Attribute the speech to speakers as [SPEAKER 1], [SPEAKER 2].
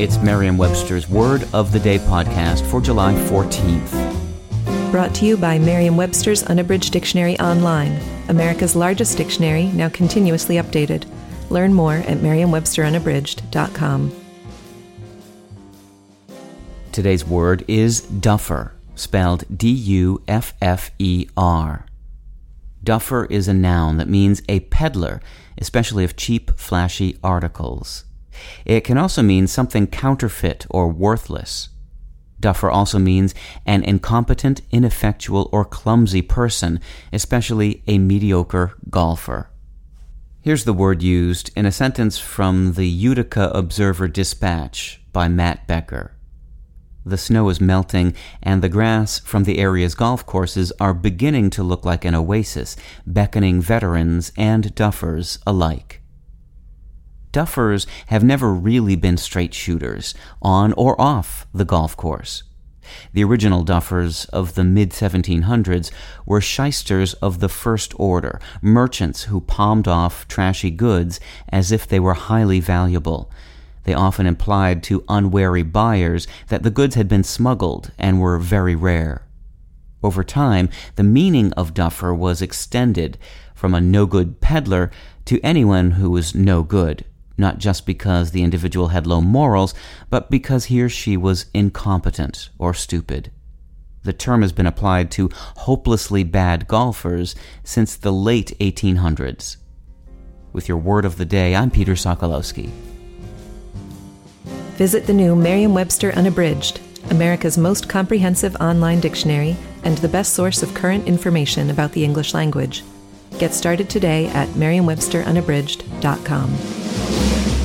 [SPEAKER 1] It's Merriam-Webster's Word of the Day podcast for July 14th.
[SPEAKER 2] Brought to you by Merriam Webster's Unabridged Dictionary Online, America's largest dictionary, now continuously updated. Learn more at merriam-websterunabridged.com.
[SPEAKER 1] Today's word is duffer, spelled D U F F E R. Duffer is a noun that means a peddler, especially of cheap, flashy articles. It can also mean something counterfeit or worthless. Duffer also means an incompetent, ineffectual, or clumsy person, especially a mediocre golfer. Here's the word used in a sentence from the Utica Observer Dispatch by Matt Becker. The snow is melting, and the grass from the area's golf courses are beginning to look like an oasis, beckoning veterans and duffers alike. Duffers have never really been straight shooters, on or off the golf course. The original duffers of the mid 1700s were shysters of the first order, merchants who palmed off trashy goods as if they were highly valuable. They often implied to unwary buyers that the goods had been smuggled and were very rare. Over time, the meaning of duffer was extended from a no good peddler to anyone who was no good not just because the individual had low morals, but because he or she was incompetent or stupid. The term has been applied to hopelessly bad golfers since the late 1800s. With your word of the day, I'm Peter Sokolowski.
[SPEAKER 2] Visit the new Merriam Webster Unabridged, America's most comprehensive online dictionary and the best source of current information about the English language. Get started today at merriam-websterunabridged.com. Thank you.